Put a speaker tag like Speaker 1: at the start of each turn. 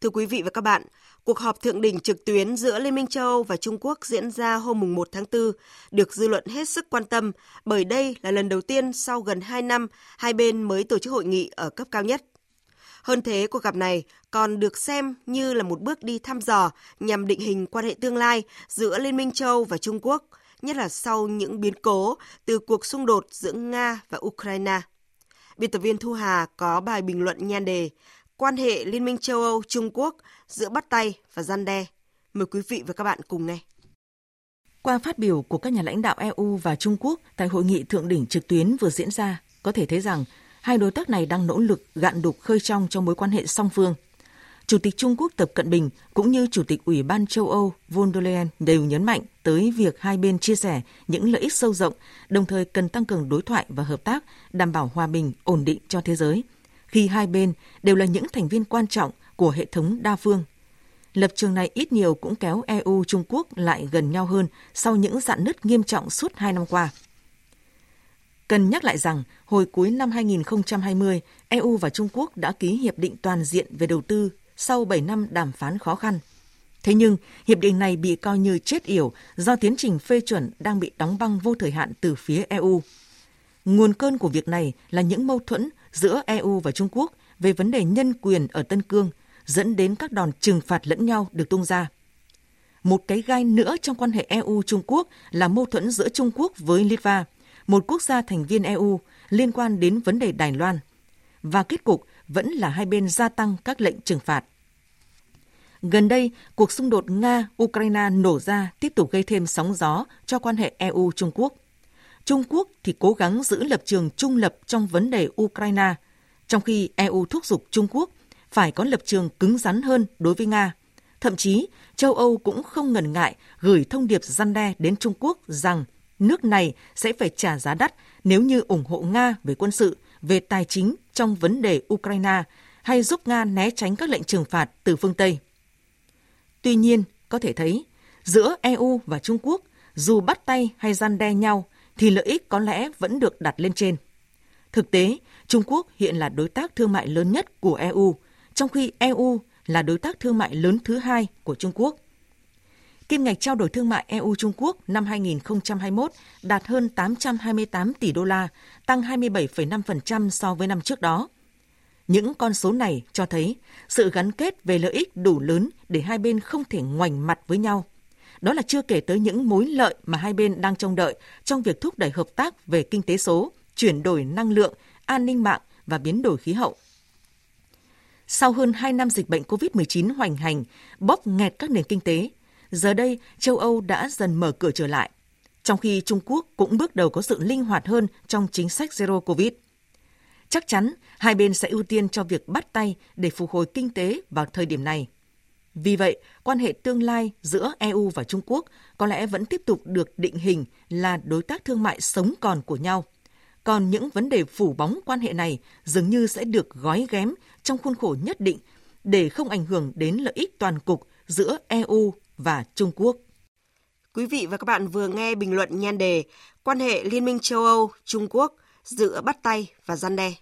Speaker 1: Thưa quý vị và các bạn, cuộc họp thượng đỉnh trực tuyến giữa Liên minh châu Âu và Trung Quốc diễn ra hôm 1 tháng 4 được dư luận hết sức quan tâm bởi đây là lần đầu tiên sau gần 2 năm hai bên mới tổ chức hội nghị ở cấp cao nhất. Hơn thế, cuộc gặp này còn được xem như là một bước đi thăm dò nhằm định hình quan hệ tương lai giữa Liên minh châu Âu và Trung Quốc, nhất là sau những biến cố từ cuộc xung đột giữa Nga và Ukraine. Biên tập viên Thu Hà có bài bình luận nhan đề Quan hệ Liên minh châu Âu Trung Quốc giữa bắt tay và gian đe. Mời quý vị và các bạn cùng nghe.
Speaker 2: Qua phát biểu của các nhà lãnh đạo EU và Trung Quốc tại hội nghị thượng đỉnh trực tuyến vừa diễn ra, có thể thấy rằng hai đối tác này đang nỗ lực gạn đục khơi trong trong mối quan hệ song phương. Chủ tịch Trung Quốc Tập Cận Bình cũng như Chủ tịch Ủy ban châu Âu von der Leyen đều nhấn mạnh tới việc hai bên chia sẻ những lợi ích sâu rộng, đồng thời cần tăng cường đối thoại và hợp tác, đảm bảo hòa bình, ổn định cho thế giới, khi hai bên đều là những thành viên quan trọng của hệ thống đa phương. Lập trường này ít nhiều cũng kéo EU Trung Quốc lại gần nhau hơn sau những dạn nứt nghiêm trọng suốt hai năm qua. Cần nhắc lại rằng, hồi cuối năm 2020, EU và Trung Quốc đã ký hiệp định toàn diện về đầu tư sau 7 năm đàm phán khó khăn. Thế nhưng, hiệp định này bị coi như chết yểu do tiến trình phê chuẩn đang bị đóng băng vô thời hạn từ phía EU. Nguồn cơn của việc này là những mâu thuẫn giữa EU và Trung Quốc về vấn đề nhân quyền ở Tân Cương, dẫn đến các đòn trừng phạt lẫn nhau được tung ra. Một cái gai nữa trong quan hệ EU-Trung Quốc là mâu thuẫn giữa Trung Quốc với Litva, một quốc gia thành viên EU liên quan đến vấn đề Đài Loan. Và kết cục vẫn là hai bên gia tăng các lệnh trừng phạt. Gần đây, cuộc xung đột Nga-Ukraine nổ ra tiếp tục gây thêm sóng gió cho quan hệ EU-Trung Quốc. Trung Quốc thì cố gắng giữ lập trường trung lập trong vấn đề Ukraine, trong khi EU thúc giục Trung Quốc phải có lập trường cứng rắn hơn đối với Nga. Thậm chí, châu Âu cũng không ngần ngại gửi thông điệp răn đe đến Trung Quốc rằng nước này sẽ phải trả giá đắt nếu như ủng hộ Nga về quân sự, về tài chính trong vấn đề Ukraine hay giúp Nga né tránh các lệnh trừng phạt từ phương Tây. Tuy nhiên, có thể thấy, giữa EU và Trung Quốc, dù bắt tay hay gian đe nhau, thì lợi ích có lẽ vẫn được đặt lên trên. Thực tế, Trung Quốc hiện là đối tác thương mại lớn nhất của EU, trong khi EU là đối tác thương mại lớn thứ hai của Trung Quốc. Kim ngạch trao đổi thương mại EU-Trung Quốc năm 2021 đạt hơn 828 tỷ đô la, tăng 27,5% so với năm trước đó. Những con số này cho thấy sự gắn kết về lợi ích đủ lớn để hai bên không thể ngoảnh mặt với nhau. Đó là chưa kể tới những mối lợi mà hai bên đang trông đợi trong việc thúc đẩy hợp tác về kinh tế số, chuyển đổi năng lượng, an ninh mạng và biến đổi khí hậu. Sau hơn 2 năm dịch bệnh COVID-19 hoành hành, bóp nghẹt các nền kinh tế, giờ đây châu Âu đã dần mở cửa trở lại, trong khi Trung Quốc cũng bước đầu có sự linh hoạt hơn trong chính sách Zero Covid. Chắc chắn hai bên sẽ ưu tiên cho việc bắt tay để phục hồi kinh tế vào thời điểm này. Vì vậy, quan hệ tương lai giữa EU và Trung Quốc có lẽ vẫn tiếp tục được định hình là đối tác thương mại sống còn của nhau. Còn những vấn đề phủ bóng quan hệ này dường như sẽ được gói ghém trong khuôn khổ nhất định để không ảnh hưởng đến lợi ích toàn cục giữa EU và Trung Quốc.
Speaker 1: Quý vị và các bạn vừa nghe bình luận nhan đề Quan hệ Liên minh châu Âu-Trung Quốc giữa bắt tay và gian đe.